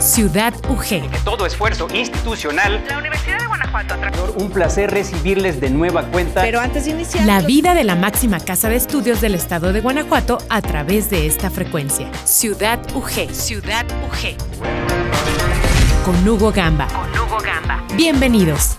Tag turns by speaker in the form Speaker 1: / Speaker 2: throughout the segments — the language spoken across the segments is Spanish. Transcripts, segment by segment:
Speaker 1: Ciudad UG.
Speaker 2: todo esfuerzo institucional.
Speaker 3: La Universidad de Guanajuato.
Speaker 2: Un placer recibirles de nueva cuenta.
Speaker 3: Pero antes de iniciar.
Speaker 1: La vida de la máxima casa de estudios del estado de Guanajuato a través de esta frecuencia. Ciudad UG. Ciudad UG. Con Hugo Gamba.
Speaker 3: Con Hugo Gamba.
Speaker 1: Bienvenidos.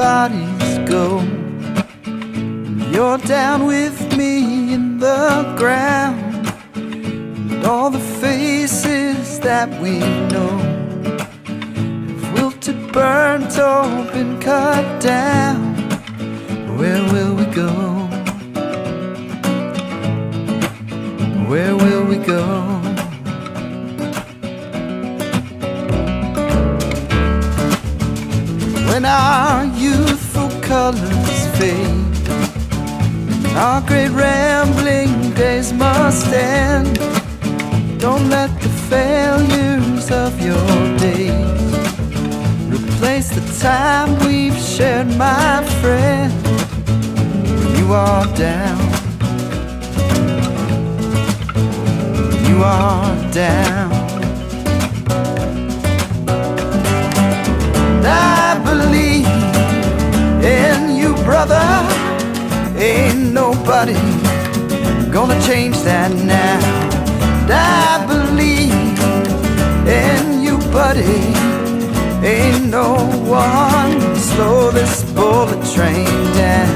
Speaker 4: Bodies go? You're down with me in the ground, and all the faces that we know have wilted, burnt, or been cut down. Where will we go? Where will we go? When our youthful colors fade. Our great rambling days must end. Don't let the failures of your days replace the time we've shared, my friend. When you are down, when you are down. Believe in you, brother. Ain't nobody gonna change that now. I believe in you, buddy. Ain't no one slow this bullet train down.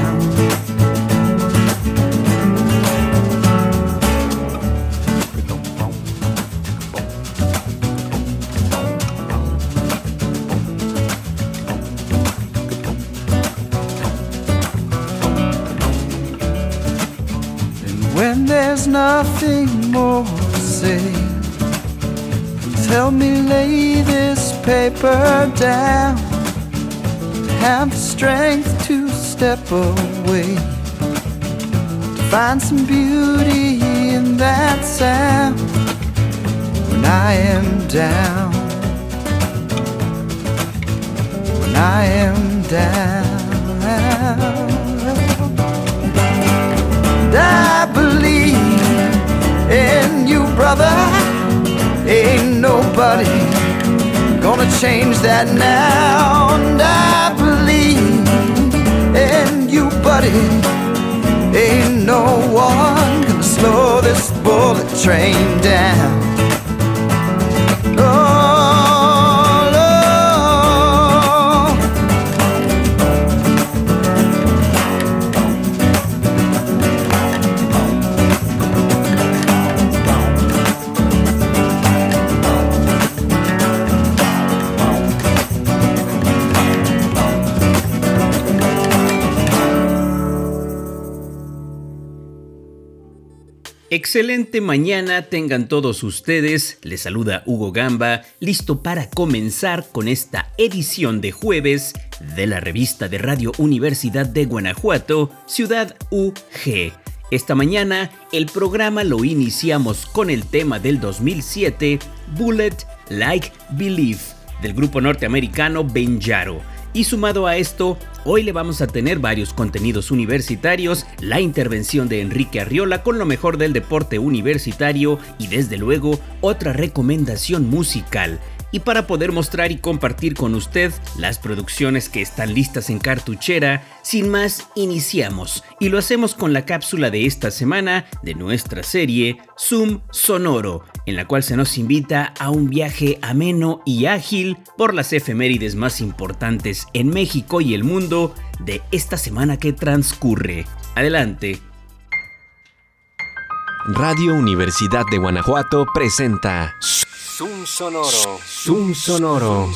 Speaker 4: When there's nothing more to say, help me lay this paper down. Have the strength to step away, to find some beauty in that sound. When I am down, when I am down. I believe in you, brother. Ain't nobody gonna change that now. And I believe in you, buddy. Ain't no one gonna slow this bullet train down.
Speaker 5: Excelente mañana tengan todos ustedes. Les saluda Hugo Gamba, listo para comenzar con esta edición de jueves de la revista de Radio Universidad de Guanajuato, Ciudad UG. Esta mañana el programa lo iniciamos con el tema del 2007, Bullet Like Belief, del grupo norteamericano Benjaro. Y sumado a esto, hoy le vamos a tener varios contenidos universitarios, la intervención de Enrique Arriola con lo mejor del deporte universitario y desde luego otra recomendación musical. Y para poder mostrar y compartir con usted las producciones que están listas en cartuchera, sin más, iniciamos. Y lo hacemos con la cápsula de esta semana de nuestra serie Zoom Sonoro, en la cual se nos invita a un viaje ameno y ágil por las efemérides más importantes en México y el mundo de esta semana que transcurre. Adelante.
Speaker 6: Radio Universidad de Guanajuato presenta
Speaker 7: Zoom sonoro.
Speaker 6: Zoom Sonoro.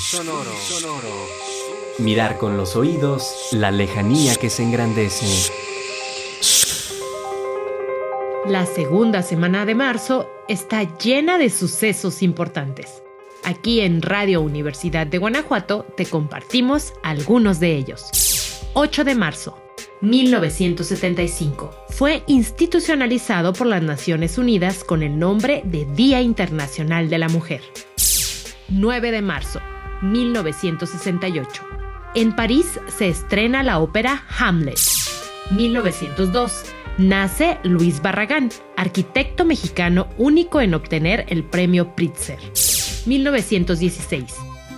Speaker 6: Mirar con los oídos la lejanía que se engrandece.
Speaker 1: La segunda semana de marzo está llena de sucesos importantes. Aquí en Radio Universidad de Guanajuato te compartimos algunos de ellos. 8 de marzo, 1975. Fue institucionalizado por las Naciones Unidas con el nombre de Día Internacional de la Mujer. 9 de marzo, 1968. En París se estrena la ópera Hamlet. 1902. Nace Luis Barragán, arquitecto mexicano único en obtener el premio Pritzker. 1916.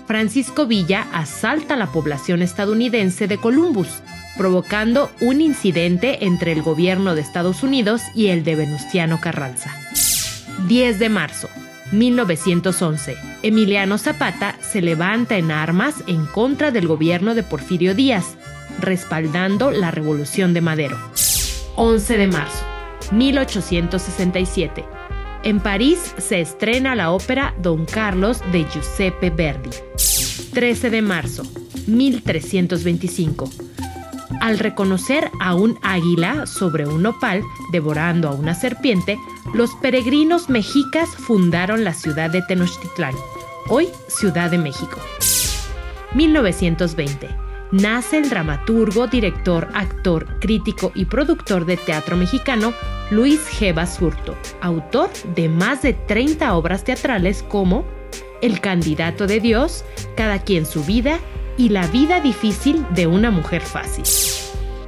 Speaker 1: Francisco Villa asalta la población estadounidense de Columbus, provocando un incidente entre el gobierno de Estados Unidos y el de Venustiano Carranza. 10 de marzo, 1911. Emiliano Zapata se levanta en armas en contra del gobierno de Porfirio Díaz, respaldando la Revolución de Madero. 11 de marzo, 1867. En París se estrena la ópera Don Carlos de Giuseppe Verdi. 13 de marzo, 1325. Al reconocer a un águila sobre un nopal devorando a una serpiente, los peregrinos mexicas fundaron la ciudad de Tenochtitlán, hoy Ciudad de México. 1920. Nace el dramaturgo, director, actor, crítico y productor de teatro mexicano Luis G. Basurto, autor de más de 30 obras teatrales como El candidato de Dios, Cada quien su vida y La vida difícil de una mujer fácil.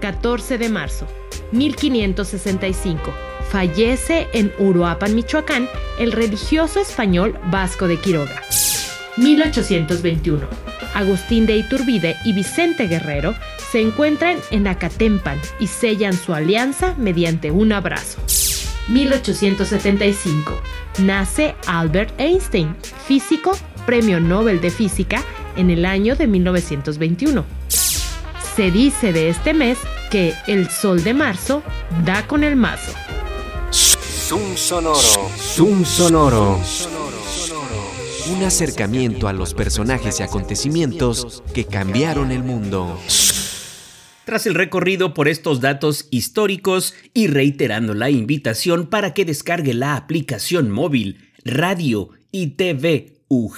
Speaker 1: 14 de marzo, 1565. Fallece en Uruapan, Michoacán, el religioso español Vasco de Quiroga. 1821. Agustín de Iturbide y Vicente Guerrero se encuentran en Acatempan y sellan su alianza mediante un abrazo. 1875. Nace Albert Einstein, físico, premio Nobel de Física en el año de 1921. Se dice de este mes que el sol de marzo da con el mazo.
Speaker 7: Zoom sonoro.
Speaker 6: Zoom sonoro. Un acercamiento a los personajes y acontecimientos que cambiaron el mundo.
Speaker 5: Tras el recorrido por estos datos históricos y reiterando la invitación para que descargue la aplicación móvil Radio y TV UG,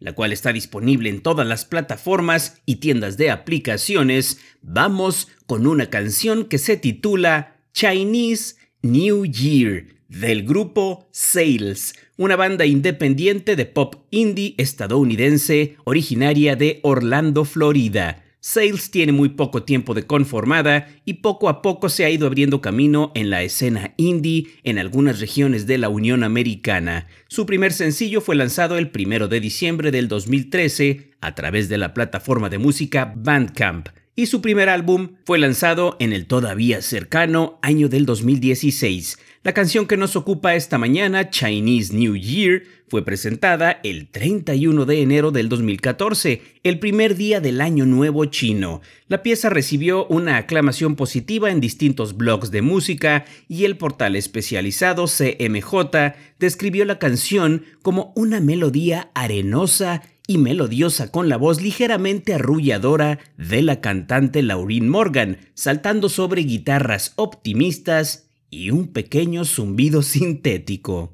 Speaker 5: la cual está disponible en todas las plataformas y tiendas de aplicaciones, vamos con una canción que se titula Chinese New Year del grupo Sales, una banda independiente de pop indie estadounidense originaria de Orlando, Florida. Sales tiene muy poco tiempo de conformada y poco a poco se ha ido abriendo camino en la escena indie en algunas regiones de la Unión Americana. Su primer sencillo fue lanzado el 1 de diciembre del 2013 a través de la plataforma de música Bandcamp y su primer álbum fue lanzado en el todavía cercano año del 2016. La canción que nos ocupa esta mañana, Chinese New Year, fue presentada el 31 de enero del 2014, el primer día del Año Nuevo chino. La pieza recibió una aclamación positiva en distintos blogs de música y el portal especializado CMJ describió la canción como una melodía arenosa y melodiosa con la voz ligeramente arrulladora de la cantante Lauryn Morgan, saltando sobre guitarras optimistas y un pequeño zumbido sintético.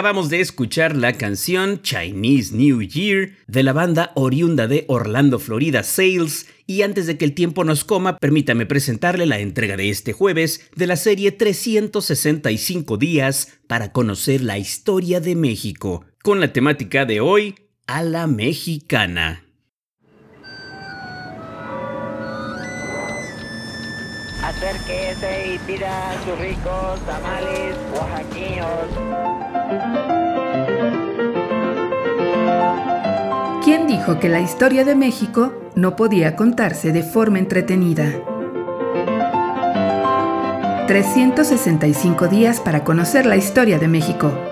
Speaker 5: Acabamos de escuchar la canción Chinese New Year de la banda oriunda de Orlando, Florida, Sales. Y antes de que el tiempo nos coma, permítame presentarle la entrega de este jueves de la serie 365 días para conocer la historia de México, con la temática de hoy, a la mexicana.
Speaker 8: Acérquese y pida sus tamales oaxaqueños.
Speaker 9: Dijo que la historia de México no podía contarse de forma entretenida? 365 días para conocer la historia de México.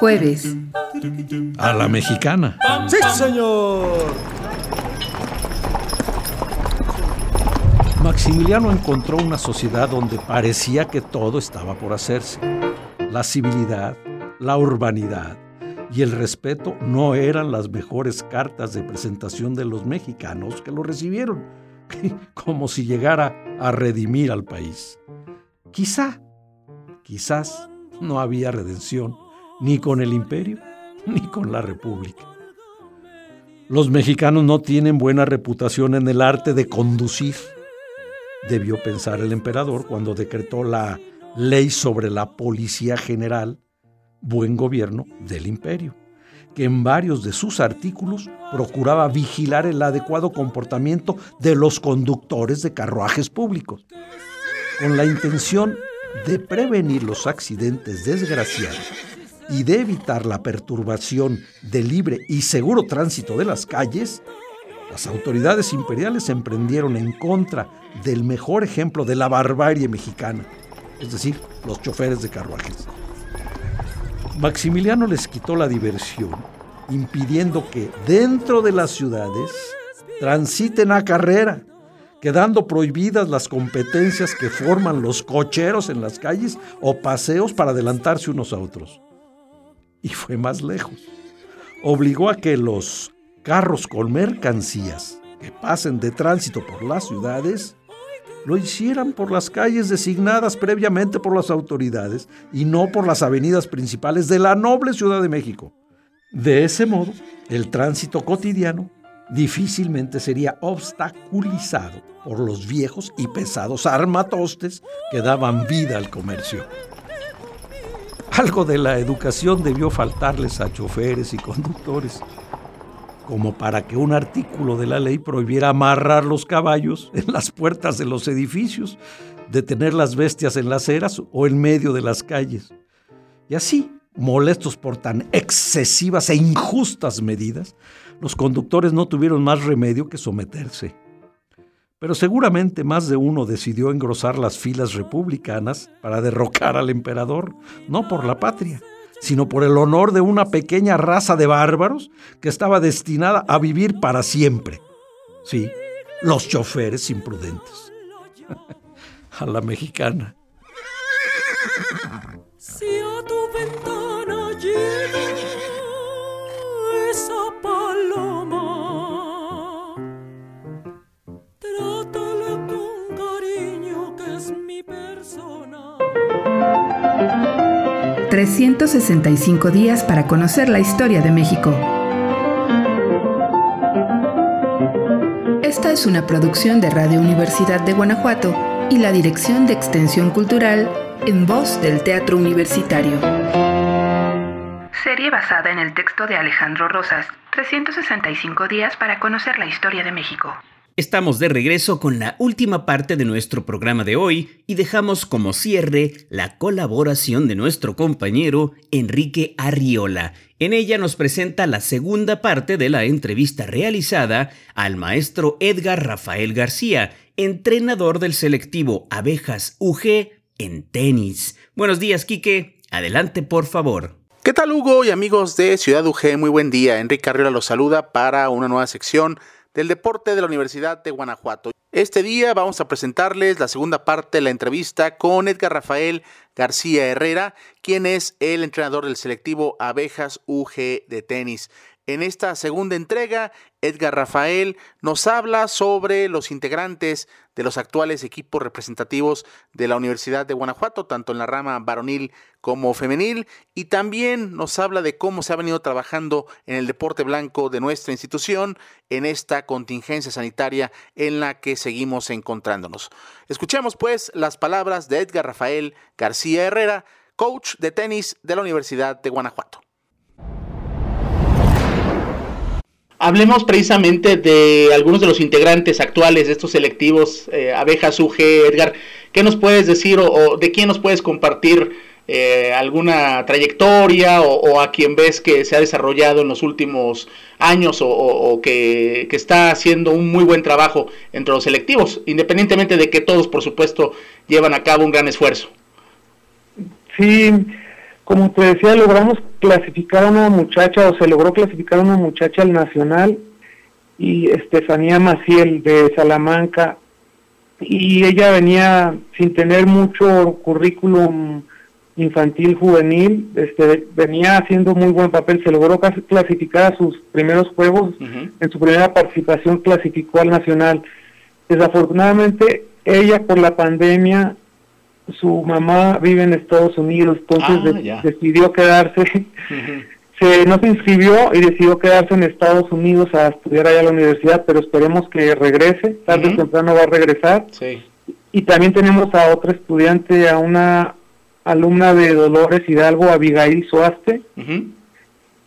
Speaker 9: Jueves.
Speaker 10: A la mexicana.
Speaker 4: ¡Sí, señor!
Speaker 10: Maximiliano encontró una sociedad donde parecía que todo estaba por hacerse. La civilidad, la urbanidad y el respeto no eran las mejores cartas de presentación de los mexicanos que lo recibieron, como si llegara a redimir al país. Quizá, quizás no había redención ni con el imperio ni con la república. Los mexicanos no tienen buena reputación en el arte de conducir, debió pensar el emperador cuando decretó la ley sobre la policía general, buen gobierno del imperio, que en varios de sus artículos procuraba vigilar el adecuado comportamiento de los conductores de carruajes públicos, con la intención de prevenir los accidentes desgraciados y de evitar la perturbación del libre y seguro tránsito de las calles, las autoridades imperiales emprendieron en contra del mejor ejemplo de la barbarie mexicana, es decir, los choferes de carruajes. Maximiliano les quitó la diversión, impidiendo que dentro de las ciudades transiten a carrera, quedando prohibidas las competencias que forman los cocheros en las calles o paseos para adelantarse unos a otros. Y fue más lejos. Obligó a que los carros con mercancías que pasen de tránsito por las ciudades lo hicieran por las calles designadas previamente por las autoridades y no por las avenidas principales de la noble Ciudad de México. De ese modo, el tránsito cotidiano difícilmente sería obstaculizado por los viejos y pesados armatostes que daban vida al comercio. Algo de la educación debió faltarles a choferes y conductores, como para que un artículo de la ley prohibiera amarrar los caballos en las puertas de los edificios, detener las bestias en las eras o en medio de las calles. Y así, molestos por tan excesivas e injustas medidas, los conductores no tuvieron más remedio que someterse. Pero seguramente más de uno decidió engrosar las filas republicanas para derrocar al emperador, no por la patria, sino por el honor de una pequeña raza de bárbaros que estaba destinada a vivir para siempre. Sí, los choferes imprudentes. a la mexicana.
Speaker 11: Si tu
Speaker 9: 365 días para conocer la historia de México. Esta es una producción de Radio Universidad de Guanajuato y la Dirección de Extensión Cultural en voz del Teatro Universitario. Serie basada en el texto de Alejandro Rosas, 365 días para conocer la historia de México.
Speaker 5: Estamos de regreso con la última parte de nuestro programa de hoy y dejamos como cierre la colaboración de nuestro compañero Enrique Arriola. En ella nos presenta la segunda parte de la entrevista realizada al maestro Edgar Rafael García, entrenador del selectivo Abejas UG en tenis. Buenos días, Quique. Adelante, por favor.
Speaker 12: ¿Qué tal, Hugo y amigos de Ciudad UG? Muy buen día. Enrique Arriola los saluda para una nueva sección del deporte de la Universidad de Guanajuato. Este día vamos a presentarles la segunda parte de la entrevista con Edgar Rafael García Herrera, quien es el entrenador del selectivo Abejas UG de tenis. En esta segunda entrega, Edgar Rafael nos habla sobre los integrantes de los actuales equipos representativos de la Universidad de Guanajuato, tanto en la rama varonil como femenil, y también nos habla de cómo se ha venido trabajando en el deporte blanco de nuestra institución en esta contingencia sanitaria en la que seguimos encontrándonos. Escuchemos pues las palabras de Edgar Rafael García Herrera, coach de tenis de la Universidad de Guanajuato.
Speaker 13: Hablemos precisamente de algunos de los integrantes actuales de estos selectivos, eh, Abejas UG, Edgar. ¿Qué nos puedes decir o, de quién nos puedes compartir eh, alguna trayectoria o, a quien ves que se ha desarrollado en los últimos años o, o que, que, está haciendo un muy buen trabajo entre los selectivos, independientemente de que todos, por supuesto, llevan a cabo un gran esfuerzo?
Speaker 14: Sí, como te decía, logramos clasificar a una muchacha, o se logró clasificar a una muchacha al Nacional, y Estefanía Maciel de Salamanca, y ella venía sin tener mucho currículum infantil juvenil, este, venía haciendo muy buen papel, se logró clasificar a sus primeros juegos, uh -huh. en su primera participación clasificó al Nacional. Desafortunadamente, ella por la pandemia su mamá vive en Estados Unidos, entonces ah, de decidió quedarse, uh -huh. se, no se inscribió y decidió quedarse en Estados Unidos a estudiar allá a la universidad, pero esperemos que regrese, tarde o uh -huh. temprano va a regresar.
Speaker 13: Sí.
Speaker 14: Y también tenemos a otra estudiante, a una alumna de Dolores Hidalgo, Abigail Soaste.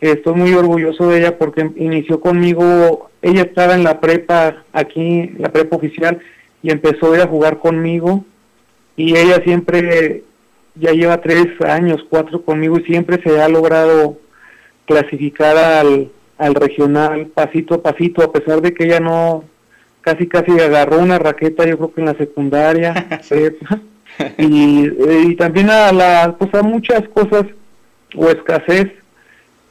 Speaker 14: Estoy muy orgulloso de ella porque inició conmigo, ella estaba en la prepa, aquí, la prepa oficial, y empezó a ir a jugar conmigo y ella siempre ya lleva tres años, cuatro conmigo y siempre se ha logrado clasificar al, al regional pasito a pasito, a pesar de que ella no casi casi agarró una raqueta, yo creo que en la secundaria, y, y también a la, pues a muchas cosas o escasez,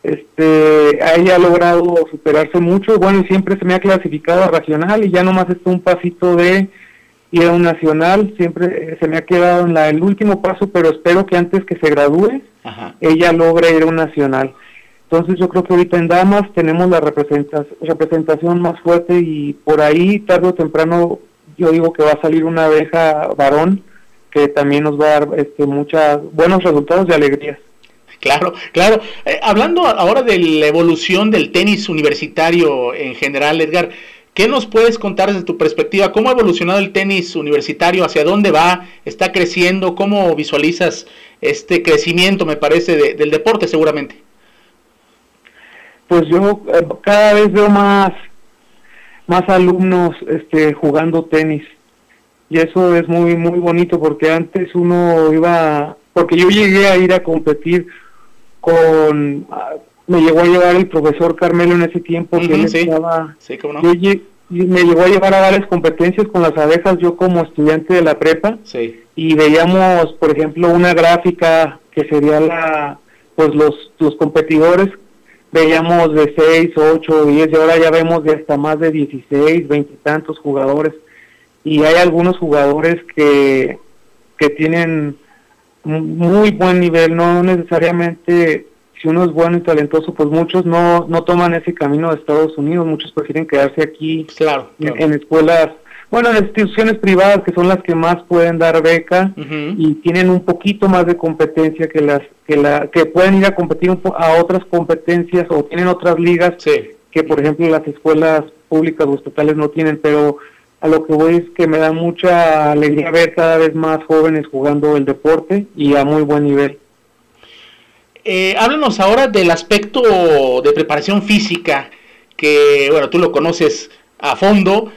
Speaker 14: este, ella ha logrado superarse mucho, bueno, y siempre se me ha clasificado a regional y ya nomás está un pasito de ir a un nacional, siempre eh, se me ha quedado en la, el último paso, pero espero que antes que se gradúe, Ajá. ella logre ir a un nacional. Entonces yo creo que ahorita en Damas tenemos la representación, representación más fuerte y por ahí tarde o temprano yo digo que va a salir una abeja varón que también nos va a dar este, muchos buenos resultados y alegrías.
Speaker 13: Claro, claro. Eh, hablando ahora de la evolución del tenis universitario en general, Edgar, ¿Qué nos puedes contar desde tu perspectiva? ¿Cómo ha evolucionado el tenis universitario? ¿Hacia dónde va? ¿Está creciendo? ¿Cómo visualizas este crecimiento, me parece, de, del deporte seguramente?
Speaker 14: Pues yo eh, cada vez veo más, más alumnos este, jugando tenis. Y eso es muy, muy bonito porque antes uno iba, porque yo llegué a ir a competir con me llegó a llevar el profesor Carmelo en ese tiempo que uh -huh, él
Speaker 13: sí.
Speaker 14: estaba
Speaker 13: sí, ¿cómo no?
Speaker 14: yo, me llegó a llevar a varias competencias con las abejas yo como estudiante de la prepa
Speaker 13: sí.
Speaker 14: y veíamos por ejemplo una gráfica que sería la pues los los competidores veíamos de 6, 8, 10 y ahora ya vemos de hasta más de 16, 20 y tantos jugadores y hay algunos jugadores que que tienen muy buen nivel no necesariamente si uno es bueno y talentoso, pues muchos no, no toman ese camino de Estados Unidos, muchos prefieren quedarse aquí
Speaker 13: claro, claro.
Speaker 14: En, en, escuelas, bueno, en instituciones privadas que son las que más pueden dar beca uh -huh. y tienen un poquito más de competencia que las que la que pueden ir a competir a otras competencias o tienen otras ligas
Speaker 13: sí.
Speaker 14: que por ejemplo las escuelas públicas o estatales no tienen, pero a lo que voy es que me da mucha alegría ver cada vez más jóvenes jugando el deporte y a muy buen nivel.
Speaker 13: Eh, háblanos ahora del aspecto de preparación física, que bueno, tú lo conoces a fondo.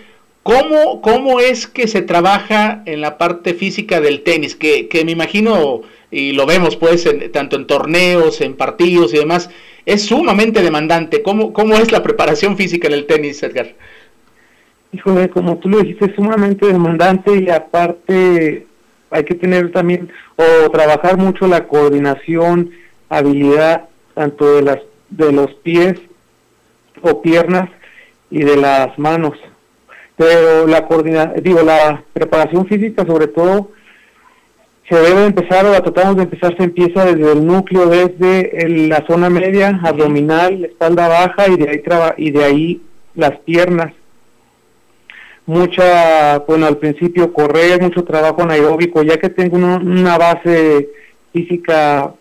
Speaker 13: ¿Cómo, ¿Cómo es que se trabaja en la parte física del tenis? Que, que me imagino, y lo vemos pues, en, tanto en torneos, en partidos y demás, es sumamente demandante. ¿Cómo, ¿Cómo es la preparación física en el tenis, Edgar?
Speaker 14: Híjole, como tú lo dijiste, es sumamente demandante y aparte hay que tener también, o trabajar mucho la coordinación, habilidad tanto de las de los pies o piernas y de las manos pero la coordina digo, la preparación física sobre todo se debe empezar, o la tratamos de empezar, se empieza desde el núcleo, desde la zona media, abdominal, espalda baja y de ahí traba, y de ahí las piernas. Mucha, bueno, al principio correr, mucho trabajo anaeróbico, ya que tengo una base física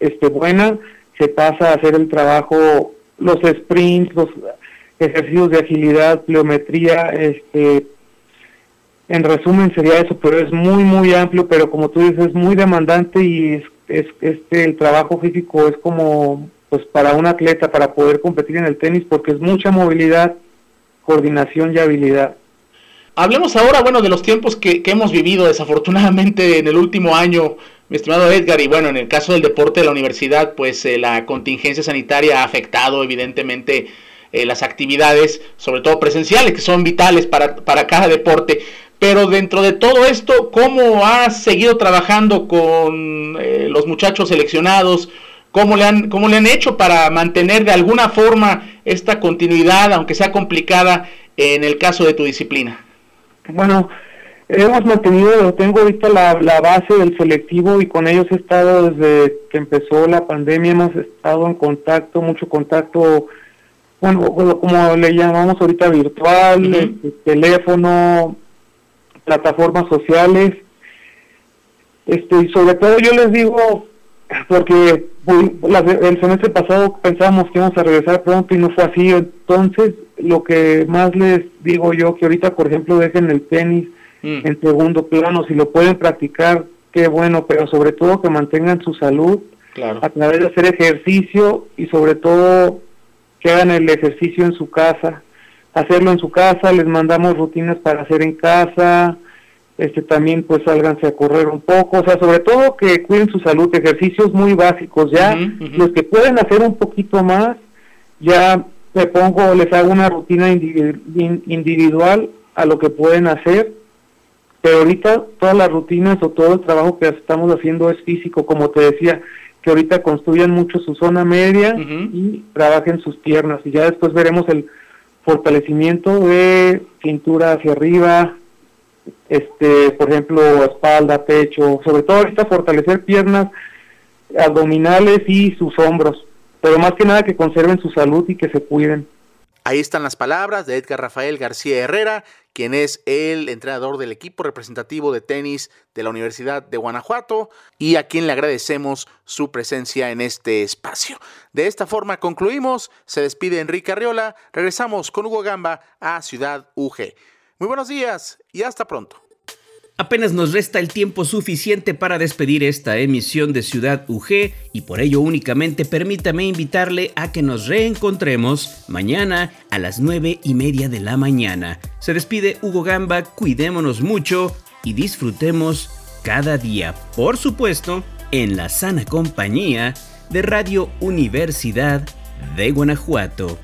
Speaker 14: este, buena, se pasa a hacer el trabajo, los sprints, los ejercicios de agilidad, pliometría, este, en resumen sería eso, pero es muy, muy amplio, pero como tú dices, es muy demandante y es, es, este, el trabajo físico es como, pues para un atleta, para poder competir en el tenis, porque es mucha movilidad, coordinación y habilidad.
Speaker 13: Hablemos ahora, bueno, de los tiempos que hemos vivido desafortunadamente en el último año, mi estimado Edgar, y bueno, en el caso del deporte de la universidad, pues eh, la contingencia sanitaria ha afectado evidentemente eh, las actividades, sobre todo presenciales, que son vitales para, para cada deporte. Pero dentro de todo esto, ¿cómo has seguido trabajando con eh, los muchachos seleccionados? ¿Cómo le, han, ¿Cómo le han hecho para mantener de alguna forma esta continuidad, aunque sea complicada, en el caso de tu disciplina?
Speaker 14: Bueno, hemos mantenido, tengo ahorita la, la base del selectivo y con ellos he estado desde que empezó la pandemia, hemos estado en contacto, mucho contacto, bueno, como le llamamos ahorita virtual, este, teléfono, plataformas sociales. Este, y sobre todo yo les digo, porque el semestre pasado pensábamos que íbamos a regresar pronto y no fue así. Entonces, lo que más les digo yo, que ahorita, por ejemplo, dejen el tenis mm. en segundo plano, si lo pueden practicar, qué bueno, pero sobre todo que mantengan su salud a través de hacer ejercicio y sobre todo que hagan el ejercicio en su casa hacerlo en su casa, les mandamos rutinas para hacer en casa, este también pues sálganse a correr un poco, o sea, sobre todo que cuiden su salud, ejercicios muy básicos, ya los que pueden hacer un poquito más, ya me pongo, les hago una rutina individual a lo que pueden hacer, pero ahorita todas las rutinas o todo el trabajo que estamos haciendo es físico, como te decía, que ahorita construyan mucho su zona media y trabajen sus piernas. Y ya después veremos el fortalecimiento de cintura hacia arriba, este, por ejemplo, espalda, pecho, sobre todo ahorita fortalecer piernas, abdominales y sus hombros, pero más que nada que conserven su salud y que se cuiden.
Speaker 12: Ahí están las palabras de Edgar Rafael García Herrera, quien es el entrenador del equipo representativo de tenis de la Universidad de Guanajuato y a quien le agradecemos su presencia en este espacio. De esta forma concluimos, se despide Enrique Arriola, regresamos con Hugo Gamba a Ciudad UG. Muy buenos días y hasta pronto.
Speaker 5: Apenas nos resta el tiempo suficiente para despedir esta emisión de Ciudad UG y por ello únicamente permítame invitarle a que nos reencontremos mañana a las 9 y media de la mañana. Se despide Hugo Gamba, cuidémonos mucho y disfrutemos cada día, por supuesto, en la sana compañía de Radio Universidad de Guanajuato.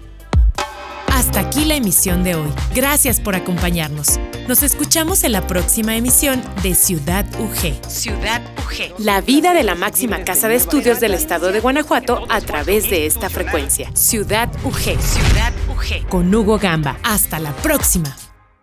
Speaker 1: Hasta aquí la emisión de hoy. Gracias por acompañarnos. Nos escuchamos en la próxima emisión de Ciudad UG. Ciudad UG. La vida de la máxima casa de estudios del estado de Guanajuato a través de esta frecuencia. Ciudad UG. Ciudad UG. Con Hugo Gamba. Hasta la próxima.